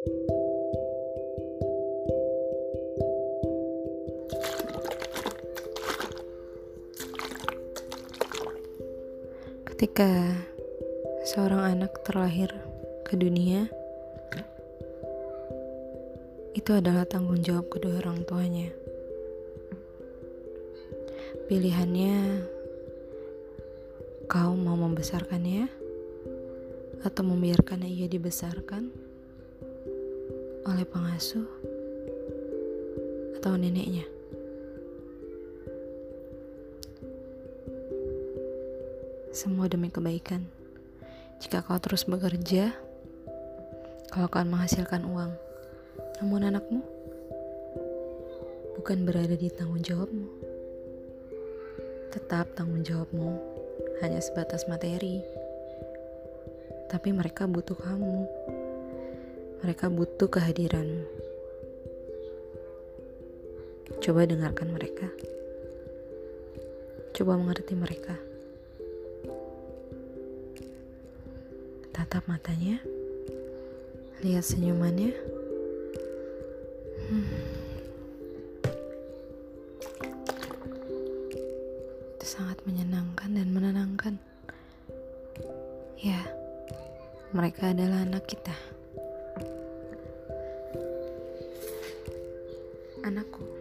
Ketika seorang anak terlahir ke dunia, itu adalah tanggung jawab kedua orang tuanya. Pilihannya, kau mau membesarkannya atau membiarkannya ia dibesarkan oleh pengasuh atau neneknya. Semua demi kebaikan. Jika kau terus bekerja, kau akan menghasilkan uang. Namun anakmu bukan berada di tanggung jawabmu tetap tanggung jawabmu hanya sebatas materi. Tapi mereka butuh kamu. Mereka butuh kehadiranmu. Coba dengarkan mereka. Coba mengerti mereka. Tatap matanya. Lihat senyumannya. Hmm. itu sangat menyenangkan dan menenangkan. Ya, mereka adalah anak kita. Anakku.